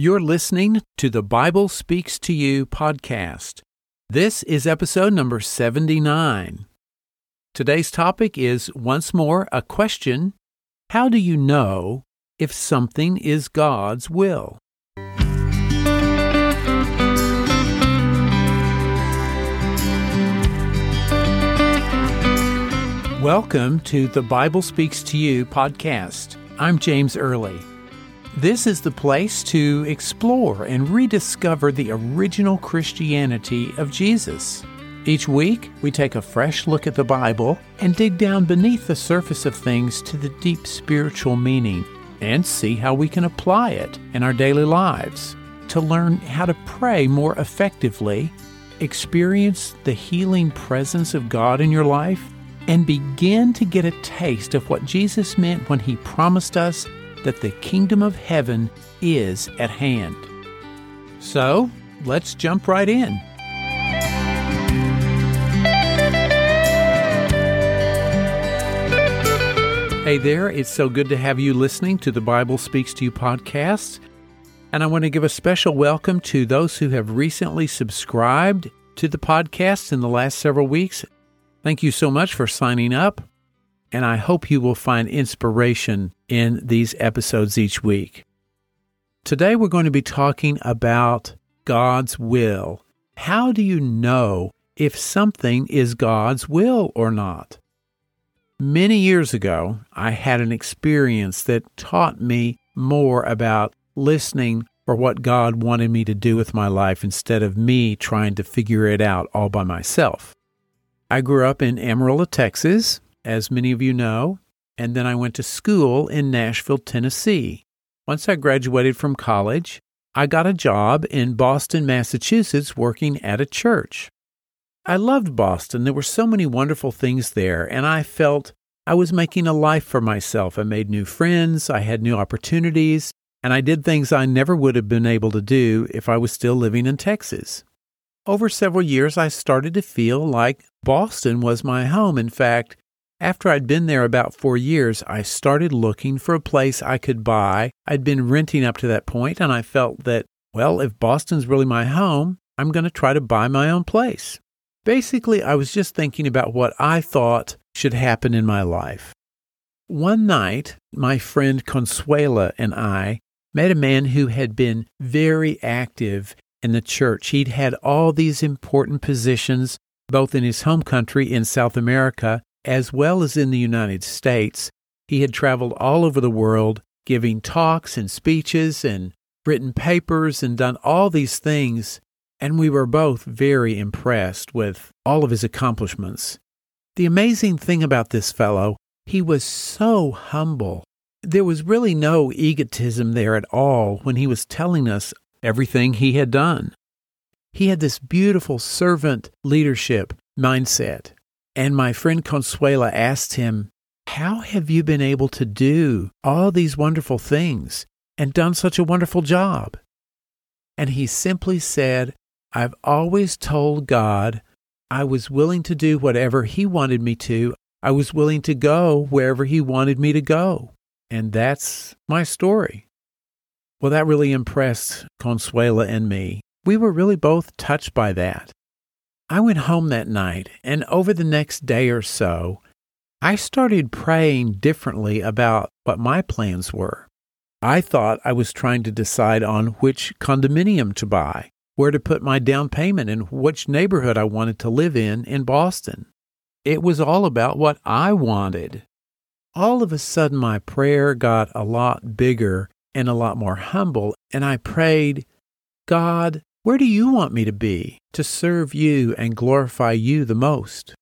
You're listening to the Bible Speaks to You podcast. This is episode number 79. Today's topic is once more a question How do you know if something is God's will? Welcome to the Bible Speaks to You podcast. I'm James Early. This is the place to explore and rediscover the original Christianity of Jesus. Each week, we take a fresh look at the Bible and dig down beneath the surface of things to the deep spiritual meaning and see how we can apply it in our daily lives to learn how to pray more effectively, experience the healing presence of God in your life, and begin to get a taste of what Jesus meant when he promised us that the kingdom of heaven is at hand. So, let's jump right in. Hey there, it's so good to have you listening to the Bible Speaks to You podcast. And I want to give a special welcome to those who have recently subscribed to the podcast in the last several weeks. Thank you so much for signing up and I hope you will find inspiration in these episodes each week. Today, we're going to be talking about God's will. How do you know if something is God's will or not? Many years ago, I had an experience that taught me more about listening for what God wanted me to do with my life instead of me trying to figure it out all by myself. I grew up in Amarillo, Texas, as many of you know, and then I went to school in Nashville, Tennessee. Once I graduated from college, I got a job in Boston, Massachusetts, working at a church. I loved Boston. There were so many wonderful things there, and I felt I was making a life for myself. I made new friends, I had new opportunities, and I did things I never would have been able to do if I was still living in Texas. Over several years, I started to feel like Boston was my home. In fact, after I'd been there about four years, I started looking for a place I could buy. I'd been renting up to that point, and I felt that, well, if Boston's really my home, I'm going to try to buy my own place. Basically, I was just thinking about what I thought should happen in my life. One night, my friend Consuela and I met a man who had been very active in the church. He'd had all these important positions, both in his home country in South America as well as in the United States. He had traveled all over the world giving talks and speeches and written papers and done all these things, and we were both very impressed with all of his accomplishments. The amazing thing about this fellow, he was so humble. There was really no egotism there at all when he was telling us everything he had done. He had this beautiful servant leadership mindset. And my friend Consuela asked him, How have you been able to do all these wonderful things and done such a wonderful job? And he simply said, I've always told God I was willing to do whatever He wanted me to. I was willing to go wherever He wanted me to go. And that's my story. Well, that really impressed Consuela and me. We were really both touched by that. I went home that night, and over the next day or so, I started praying differently about what my plans were. I thought I was trying to decide on which condominium to buy, where to put my down payment, and which neighborhood I wanted to live in in Boston. It was all about what I wanted. All of a sudden, my prayer got a lot bigger and a lot more humble, and I prayed, God, where do you want me to be to serve you and glorify you the most?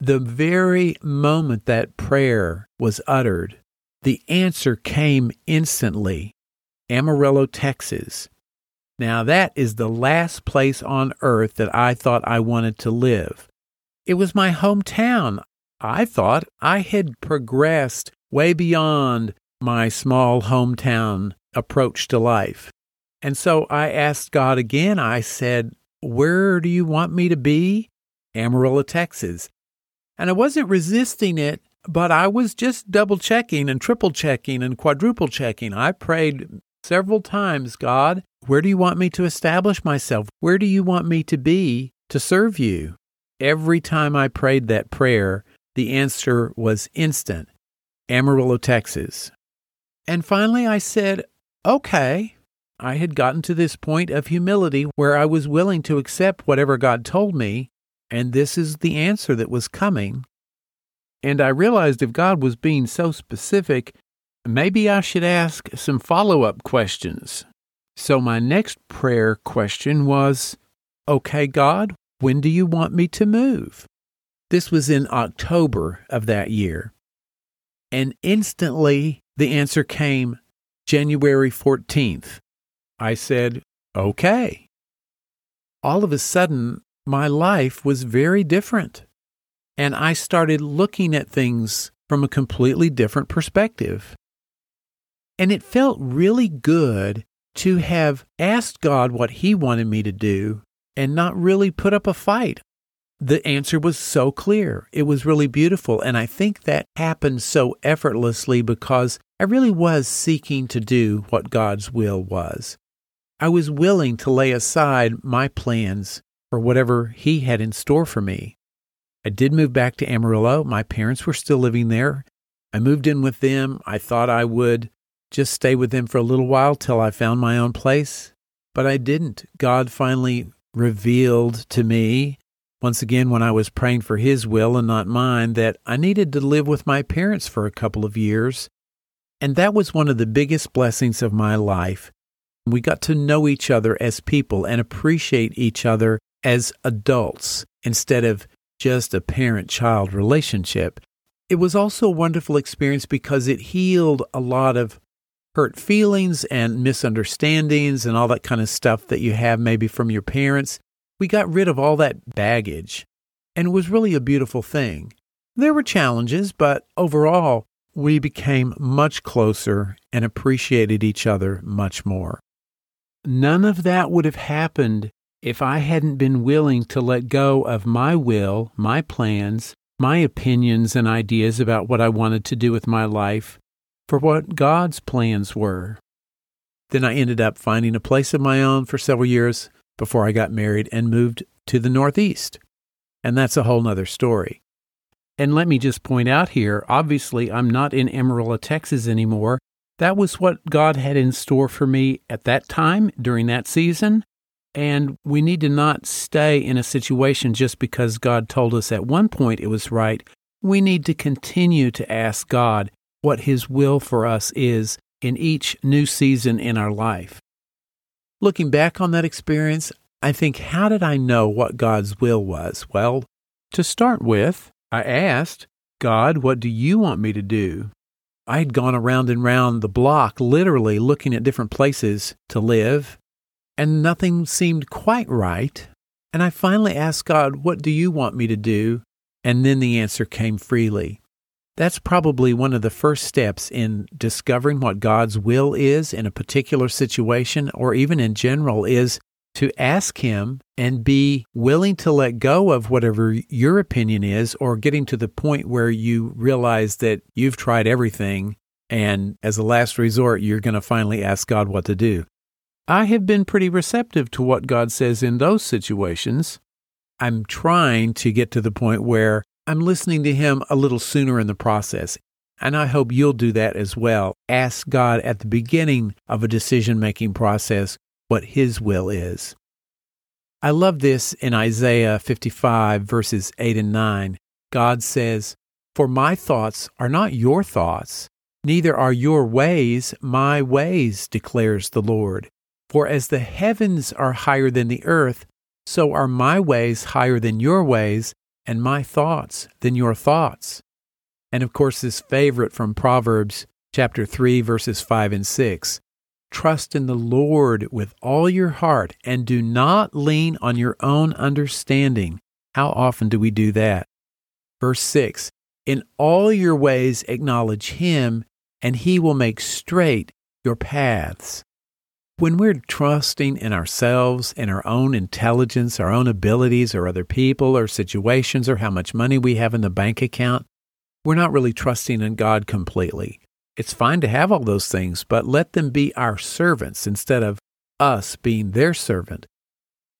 The very moment that prayer was uttered, the answer came instantly Amarillo, Texas. Now, that is the last place on earth that I thought I wanted to live. It was my hometown. I thought I had progressed way beyond my small hometown approach to life. And so I asked God again. I said, Where do you want me to be? Amarillo, Texas. And I wasn't resisting it, but I was just double checking and triple checking and quadruple checking. I prayed several times, God, where do you want me to establish myself? Where do you want me to be to serve you? Every time I prayed that prayer, the answer was instant Amarillo, Texas. And finally I said, okay. I had gotten to this point of humility where I was willing to accept whatever God told me, and this is the answer that was coming. And I realized if God was being so specific, maybe I should ask some follow up questions. So my next prayer question was Okay, God, when do you want me to move? This was in October of that year. And instantly the answer came January 14th. I said, Okay. All of a sudden, my life was very different. And I started looking at things from a completely different perspective. And it felt really good to have asked God what He wanted me to do and not really put up a fight. The answer was so clear. It was really beautiful. And I think that happened so effortlessly because I really was seeking to do what God's will was. I was willing to lay aside my plans for whatever He had in store for me. I did move back to Amarillo. My parents were still living there. I moved in with them. I thought I would just stay with them for a little while till I found my own place, but I didn't. God finally revealed to me, once again when I was praying for His will and not mine, that I needed to live with my parents for a couple of years. And that was one of the biggest blessings of my life. We got to know each other as people and appreciate each other as adults instead of just a parent child relationship. It was also a wonderful experience because it healed a lot of hurt feelings and misunderstandings and all that kind of stuff that you have maybe from your parents. We got rid of all that baggage, and it was really a beautiful thing. There were challenges, but overall, we became much closer and appreciated each other much more. None of that would have happened if I hadn't been willing to let go of my will, my plans, my opinions and ideas about what I wanted to do with my life for what God's plans were. Then I ended up finding a place of my own for several years before I got married and moved to the Northeast. And that's a whole nother story. And let me just point out here obviously, I'm not in Amarillo, Texas anymore. That was what God had in store for me at that time during that season. And we need to not stay in a situation just because God told us at one point it was right. We need to continue to ask God what His will for us is in each new season in our life. Looking back on that experience, I think, how did I know what God's will was? Well, to start with, I asked, God, what do you want me to do? I had gone around and round the block, literally looking at different places to live, and nothing seemed quite right. And I finally asked God, What do you want me to do? And then the answer came freely. That's probably one of the first steps in discovering what God's will is in a particular situation or even in general is to ask Him and be willing to let go of whatever your opinion is or getting to the point where you realize that you've tried everything and as a last resort, you're going to finally ask God what to do. I have been pretty receptive to what God says in those situations. I'm trying to get to the point where I'm listening to Him a little sooner in the process. And I hope you'll do that as well. Ask God at the beginning of a decision making process what His will is. I love this in Isaiah 55, verses 8 and 9. God says, For my thoughts are not your thoughts, neither are your ways my ways, declares the Lord. For as the heavens are higher than the earth, so are my ways higher than your ways, and my thoughts than your thoughts. And of course, this favorite from Proverbs chapter 3, verses 5 and 6. Trust in the Lord with all your heart and do not lean on your own understanding. How often do we do that? Verse 6 In all your ways acknowledge Him, and He will make straight your paths. When we're trusting in ourselves and our own intelligence, our own abilities, or other people, or situations, or how much money we have in the bank account, we're not really trusting in God completely. It's fine to have all those things, but let them be our servants instead of us being their servant.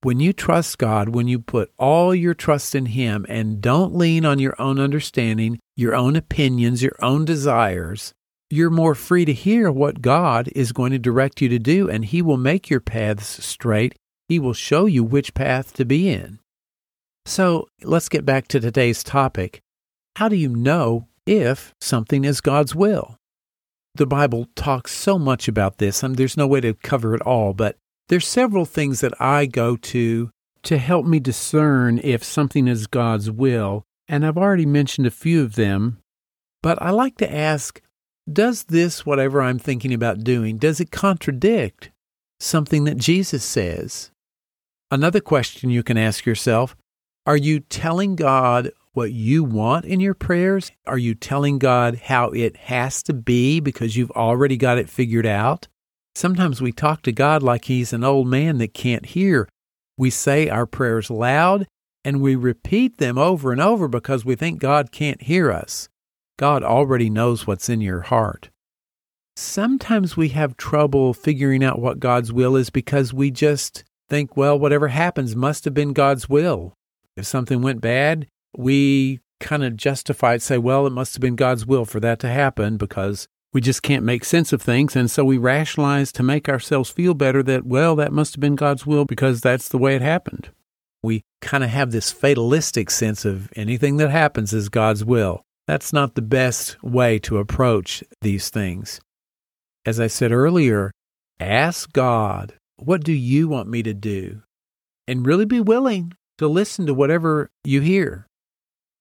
When you trust God, when you put all your trust in Him and don't lean on your own understanding, your own opinions, your own desires, you're more free to hear what God is going to direct you to do, and He will make your paths straight. He will show you which path to be in. So let's get back to today's topic. How do you know if something is God's will? The Bible talks so much about this, and there's no way to cover it all, but there's several things that I go to to help me discern if something is God's will, and I've already mentioned a few of them, but I like to ask, does this whatever I'm thinking about doing, does it contradict something that Jesus says? Another question you can ask yourself, are you telling God what you want in your prayers? Are you telling God how it has to be because you've already got it figured out? Sometimes we talk to God like He's an old man that can't hear. We say our prayers loud and we repeat them over and over because we think God can't hear us. God already knows what's in your heart. Sometimes we have trouble figuring out what God's will is because we just think, well, whatever happens must have been God's will. If something went bad, we kind of justify it, say, well, it must have been God's will for that to happen because we just can't make sense of things. And so we rationalize to make ourselves feel better that, well, that must have been God's will because that's the way it happened. We kind of have this fatalistic sense of anything that happens is God's will. That's not the best way to approach these things. As I said earlier, ask God, what do you want me to do? And really be willing to listen to whatever you hear.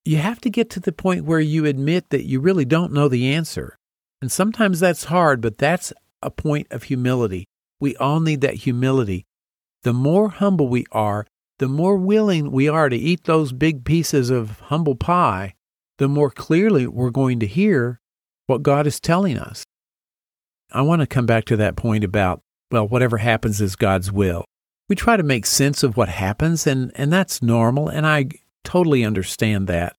You have to get to the point where you admit that you really don't know the answer. And sometimes that's hard, but that's a point of humility. We all need that humility. The more humble we are, the more willing we are to eat those big pieces of humble pie, the more clearly we're going to hear what God is telling us. I want to come back to that point about, well, whatever happens is God's will. We try to make sense of what happens, and, and that's normal, and I totally understand that.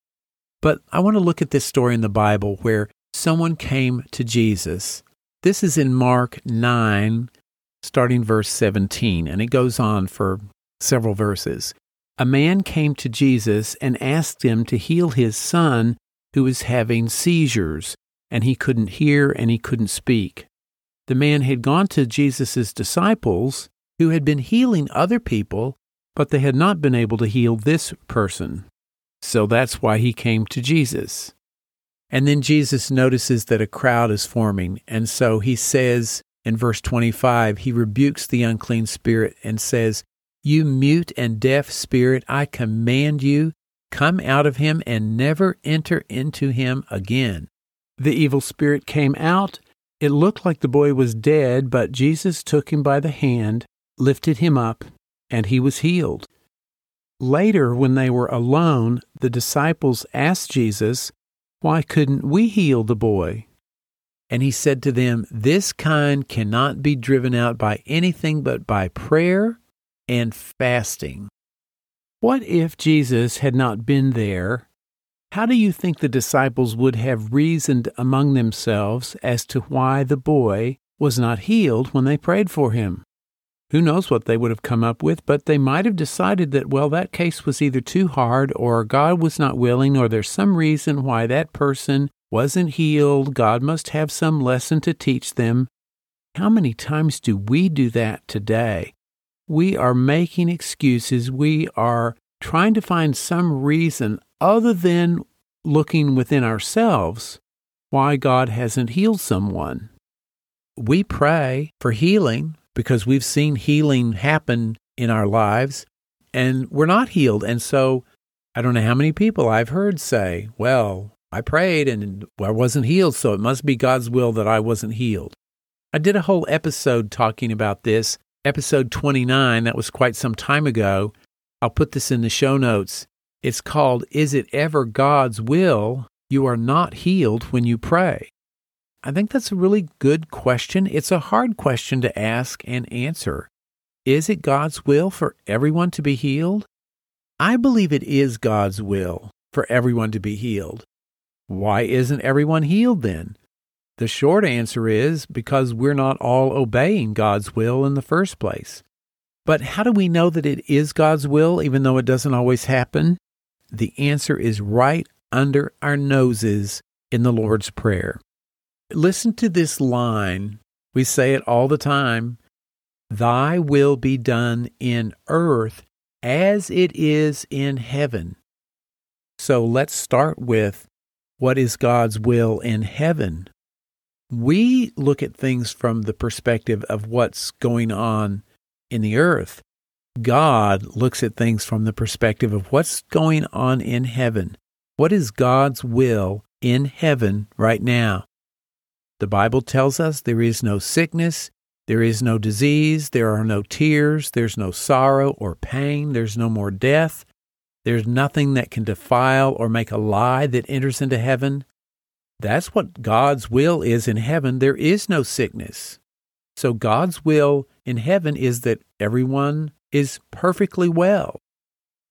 But I want to look at this story in the Bible where someone came to Jesus. This is in Mark 9, starting verse 17, and it goes on for several verses. A man came to Jesus and asked him to heal his son who was having seizures, and he couldn't hear and he couldn't speak. The man had gone to Jesus' disciples who had been healing other people, but they had not been able to heal this person. So that's why he came to Jesus. And then Jesus notices that a crowd is forming. And so he says in verse 25, he rebukes the unclean spirit and says, You mute and deaf spirit, I command you, come out of him and never enter into him again. The evil spirit came out. It looked like the boy was dead, but Jesus took him by the hand, lifted him up, and he was healed. Later, when they were alone, the disciples asked Jesus, why couldn't we heal the boy? And he said to them, This kind cannot be driven out by anything but by prayer and fasting. What if Jesus had not been there? How do you think the disciples would have reasoned among themselves as to why the boy was not healed when they prayed for him? Who knows what they would have come up with, but they might have decided that, well, that case was either too hard, or God was not willing, or there's some reason why that person wasn't healed. God must have some lesson to teach them. How many times do we do that today? We are making excuses. We are trying to find some reason other than looking within ourselves why God hasn't healed someone. We pray for healing because we've seen healing happen in our lives and we're not healed. And so I don't know how many people I've heard say, well, I prayed and I wasn't healed, so it must be God's will that I wasn't healed. I did a whole episode talking about this, episode 29, that was quite some time ago. I'll put this in the show notes. It's called Is It Ever God's Will You Are Not Healed When You Pray? I think that's a really good question. It's a hard question to ask and answer. Is it God's will for everyone to be healed? I believe it is God's will for everyone to be healed. Why isn't everyone healed then? The short answer is because we're not all obeying God's will in the first place. But how do we know that it is God's will, even though it doesn't always happen? The answer is right under our noses in the Lord's Prayer. Listen to this line. We say it all the time Thy will be done in earth as it is in heaven. So let's start with what is God's will in heaven? We look at things from the perspective of what's going on in the earth. God looks at things from the perspective of what's going on in heaven. What is God's will in heaven right now? The Bible tells us there is no sickness, there is no disease, there are no tears, there's no sorrow or pain, there's no more death, there's nothing that can defile or make a lie that enters into heaven. That's what God's will is in heaven. There is no sickness. So God's will in heaven is that everyone is perfectly well.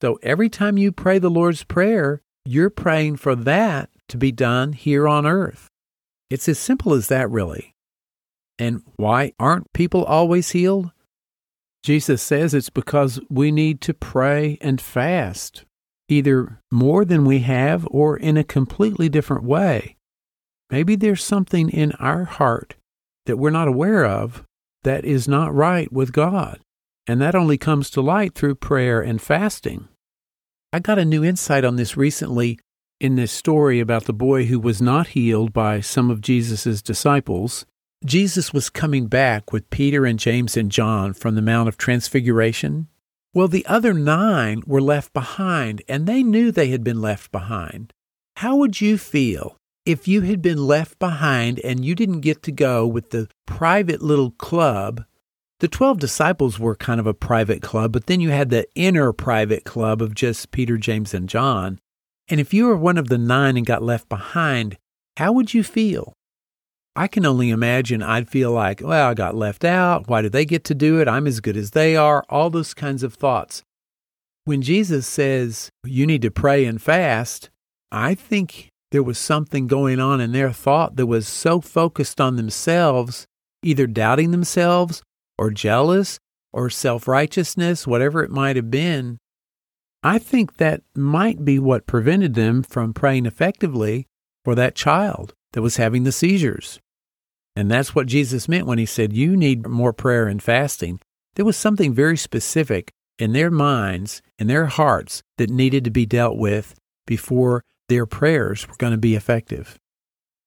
So every time you pray the Lord's Prayer, you're praying for that to be done here on earth. It's as simple as that, really. And why aren't people always healed? Jesus says it's because we need to pray and fast, either more than we have or in a completely different way. Maybe there's something in our heart that we're not aware of that is not right with God. And that only comes to light through prayer and fasting. I got a new insight on this recently in this story about the boy who was not healed by some of Jesus' disciples. Jesus was coming back with Peter and James and John from the Mount of Transfiguration. Well, the other nine were left behind, and they knew they had been left behind. How would you feel if you had been left behind and you didn't get to go with the private little club, the 12 disciples were kind of a private club, but then you had the inner private club of just Peter, James, and John. And if you were one of the nine and got left behind, how would you feel? I can only imagine I'd feel like, well, I got left out. Why do they get to do it? I'm as good as they are. All those kinds of thoughts. When Jesus says you need to pray and fast, I think there was something going on in their thought that was so focused on themselves, either doubting themselves or jealous or self righteousness, whatever it might have been. I think that might be what prevented them from praying effectively for that child that was having the seizures. And that's what Jesus meant when he said, You need more prayer and fasting. There was something very specific in their minds, in their hearts, that needed to be dealt with before their prayers were going to be effective.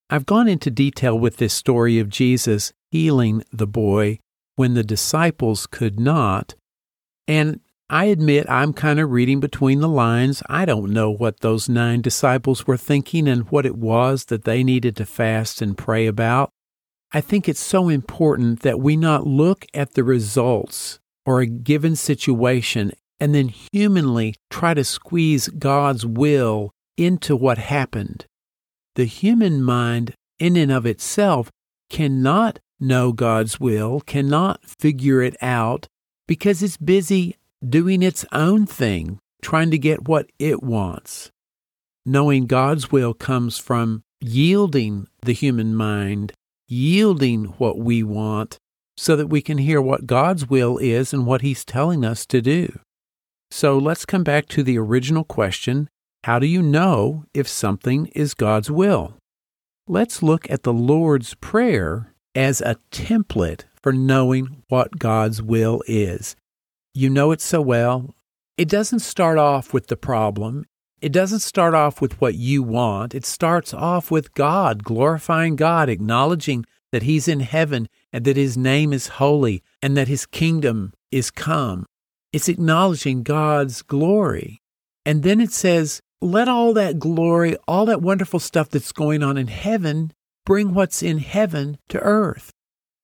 I've gone into detail with this story of Jesus healing the boy when the disciples could not. And I admit I'm kind of reading between the lines. I don't know what those nine disciples were thinking and what it was that they needed to fast and pray about. I think it's so important that we not look at the results or a given situation and then humanly try to squeeze God's will into what happened. The human mind, in and of itself, cannot know God's will, cannot figure it out, because it's busy doing its own thing, trying to get what it wants. Knowing God's will comes from yielding the human mind, yielding what we want, so that we can hear what God's will is and what He's telling us to do. So let's come back to the original question how do you know if something is God's will? Let's look at the Lord's Prayer as a template for knowing what God's will is. You know it so well. It doesn't start off with the problem. It doesn't start off with what you want. It starts off with God, glorifying God, acknowledging that He's in heaven and that His name is holy and that His kingdom is come. It's acknowledging God's glory. And then it says, let all that glory, all that wonderful stuff that's going on in heaven, bring what's in heaven to earth.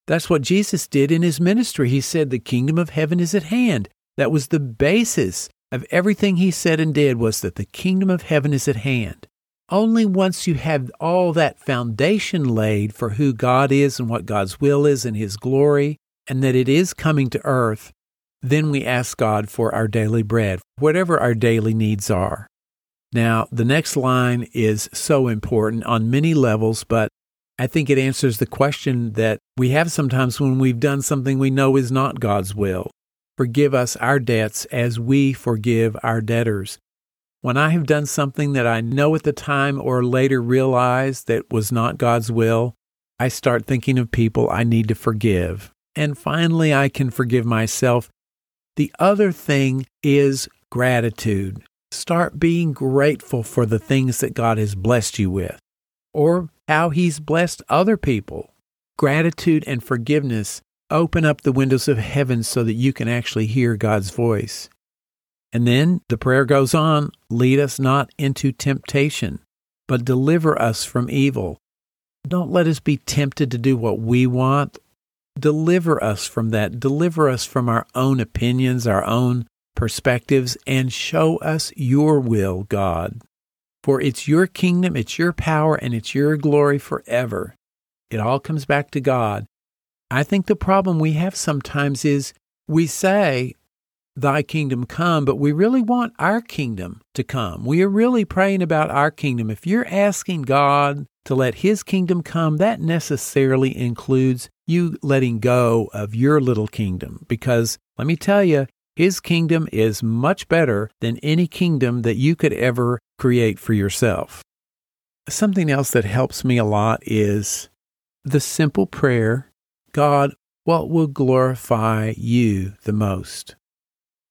That's what Jesus did in his ministry. He said, The kingdom of heaven is at hand. That was the basis of everything he said and did was that the kingdom of heaven is at hand. Only once you have all that foundation laid for who God is and what God's will is and his glory, and that it is coming to earth, then we ask God for our daily bread, whatever our daily needs are. Now, the next line is so important on many levels, but I think it answers the question that we have sometimes when we've done something we know is not God's will. Forgive us our debts as we forgive our debtors. When I have done something that I know at the time or later realize that was not God's will, I start thinking of people I need to forgive. And finally, I can forgive myself. The other thing is gratitude. Start being grateful for the things that God has blessed you with or how He's blessed other people. Gratitude and forgiveness open up the windows of heaven so that you can actually hear God's voice. And then the prayer goes on lead us not into temptation, but deliver us from evil. Don't let us be tempted to do what we want. Deliver us from that. Deliver us from our own opinions, our own perspectives, and show us your will, God. For it's your kingdom, it's your power, and it's your glory forever. It all comes back to God. I think the problem we have sometimes is we say, Thy kingdom come, but we really want our kingdom to come. We are really praying about our kingdom. If you're asking God to let His kingdom come, that necessarily includes you letting go of your little kingdom. Because let me tell you, His kingdom is much better than any kingdom that you could ever create for yourself. Something else that helps me a lot is the simple prayer God, what will glorify you the most?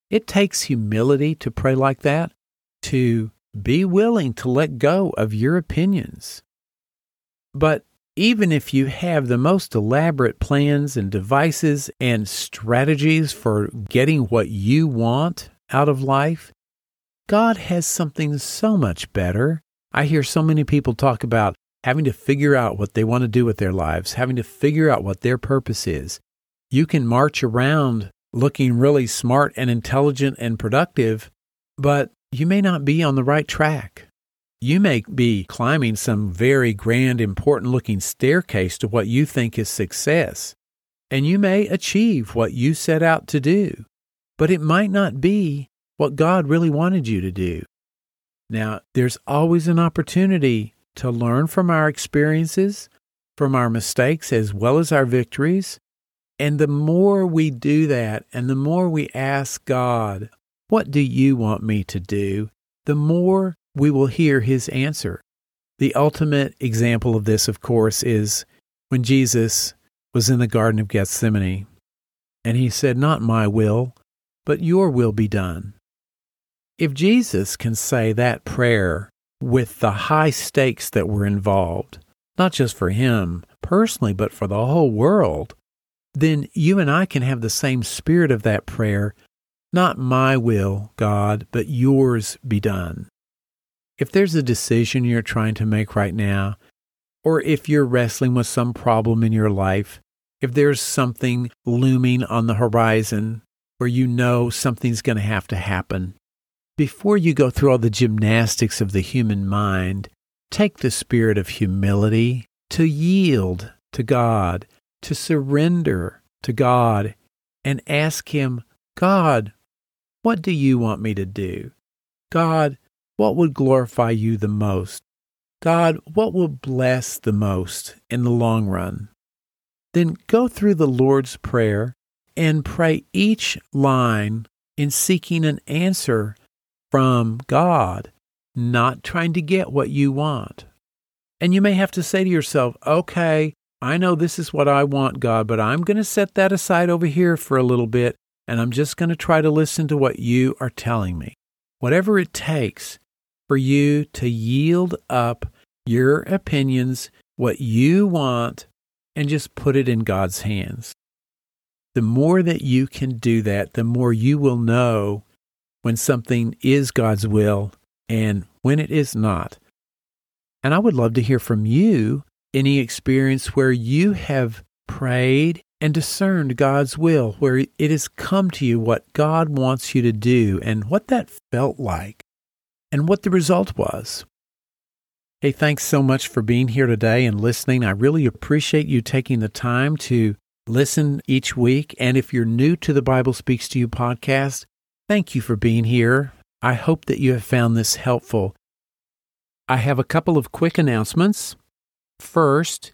It takes humility to pray like that, to be willing to let go of your opinions. But even if you have the most elaborate plans and devices and strategies for getting what you want out of life, God has something so much better. I hear so many people talk about having to figure out what they want to do with their lives, having to figure out what their purpose is. You can march around looking really smart and intelligent and productive, but you may not be on the right track. You may be climbing some very grand, important looking staircase to what you think is success, and you may achieve what you set out to do, but it might not be what God really wanted you to do. Now, there's always an opportunity to learn from our experiences, from our mistakes, as well as our victories. And the more we do that, and the more we ask God, What do you want me to do? the more we will hear his answer. The ultimate example of this, of course, is when Jesus was in the Garden of Gethsemane and he said, Not my will, but your will be done. If Jesus can say that prayer with the high stakes that were involved, not just for him personally, but for the whole world, then you and I can have the same spirit of that prayer. Not my will, God, but yours be done. If there's a decision you're trying to make right now, or if you're wrestling with some problem in your life, if there's something looming on the horizon where you know something's going to have to happen, before you go through all the gymnastics of the human mind, take the spirit of humility to yield to God, to surrender to God, and ask Him, God, what do you want me to do? God, what would glorify you the most? God, what will bless the most in the long run? Then go through the Lord's Prayer and pray each line in seeking an answer from God, not trying to get what you want. And you may have to say to yourself, okay, I know this is what I want, God, but I'm going to set that aside over here for a little bit, and I'm just going to try to listen to what you are telling me. Whatever it takes for you to yield up your opinions, what you want, and just put it in God's hands. The more that you can do that, the more you will know when something is God's will and when it is not. And I would love to hear from you any experience where you have prayed and discerned God's will, where it has come to you what God wants you to do and what that felt like and what the result was. Hey, thanks so much for being here today and listening. I really appreciate you taking the time to listen each week. And if you're new to the Bible Speaks to You podcast, Thank you for being here. I hope that you have found this helpful. I have a couple of quick announcements. First,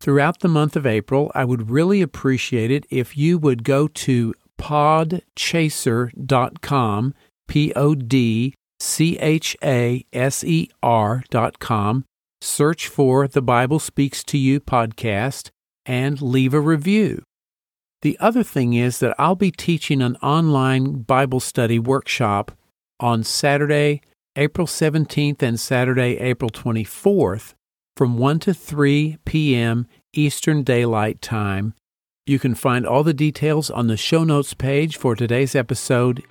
throughout the month of April, I would really appreciate it if you would go to podchaser.com, P O D C H A S E com, search for the Bible Speaks to You podcast, and leave a review. The other thing is that I'll be teaching an online Bible study workshop on Saturday, April 17th and Saturday, April 24th from 1 to 3 p.m. Eastern Daylight Time. You can find all the details on the show notes page for today's episode.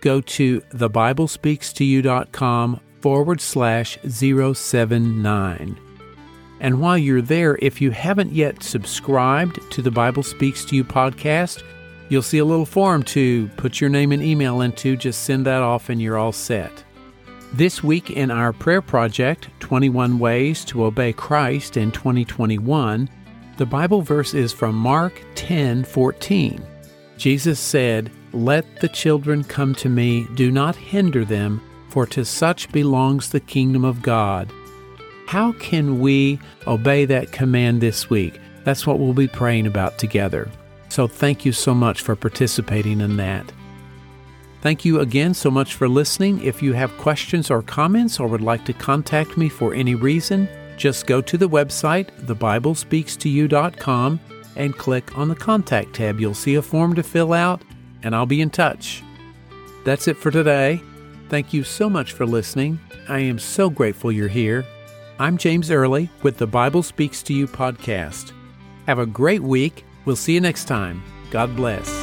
Go to thebiblespeakstoyou.com forward slash 079. And while you're there, if you haven't yet subscribed to the Bible Speaks to You podcast, you'll see a little form to put your name and email into. Just send that off and you're all set. This week in our prayer project, 21 Ways to Obey Christ in 2021, the Bible verse is from Mark 10 14. Jesus said, Let the children come to me, do not hinder them, for to such belongs the kingdom of God. How can we obey that command this week? That's what we'll be praying about together. So thank you so much for participating in that. Thank you again so much for listening. If you have questions or comments or would like to contact me for any reason, just go to the website, thebiblespeakstoyou.com, and click on the Contact tab. You'll see a form to fill out, and I'll be in touch. That's it for today. Thank you so much for listening. I am so grateful you're here. I'm James Early with the Bible Speaks to You podcast. Have a great week. We'll see you next time. God bless.